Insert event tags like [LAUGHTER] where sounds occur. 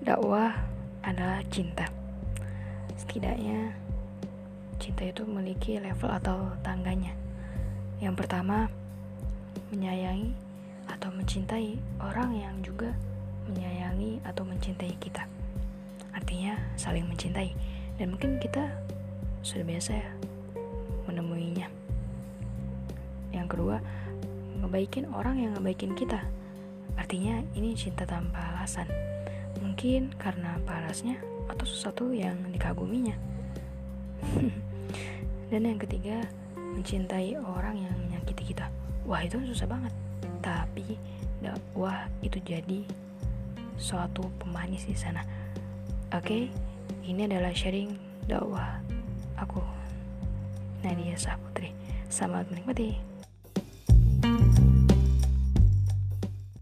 dakwah adalah cinta. Setidaknya cinta itu memiliki level atau tangganya. Yang pertama, menyayangi atau mencintai orang yang juga menyayangi atau mencintai kita. Artinya saling mencintai. Dan mungkin kita sudah biasa ya menemuinya. Yang kedua, ngebaikin orang yang ngebaikin kita. Artinya ini cinta tanpa alasan. Mungkin karena parasnya atau sesuatu yang dikaguminya. [LAUGHS] Dan yang ketiga, mencintai orang yang menyakiti kita. Wah, itu susah banget. Tapi dakwah itu jadi suatu pemanis di sana. Oke, ini adalah sharing dakwah aku Nadia Saputri. Selamat menikmati.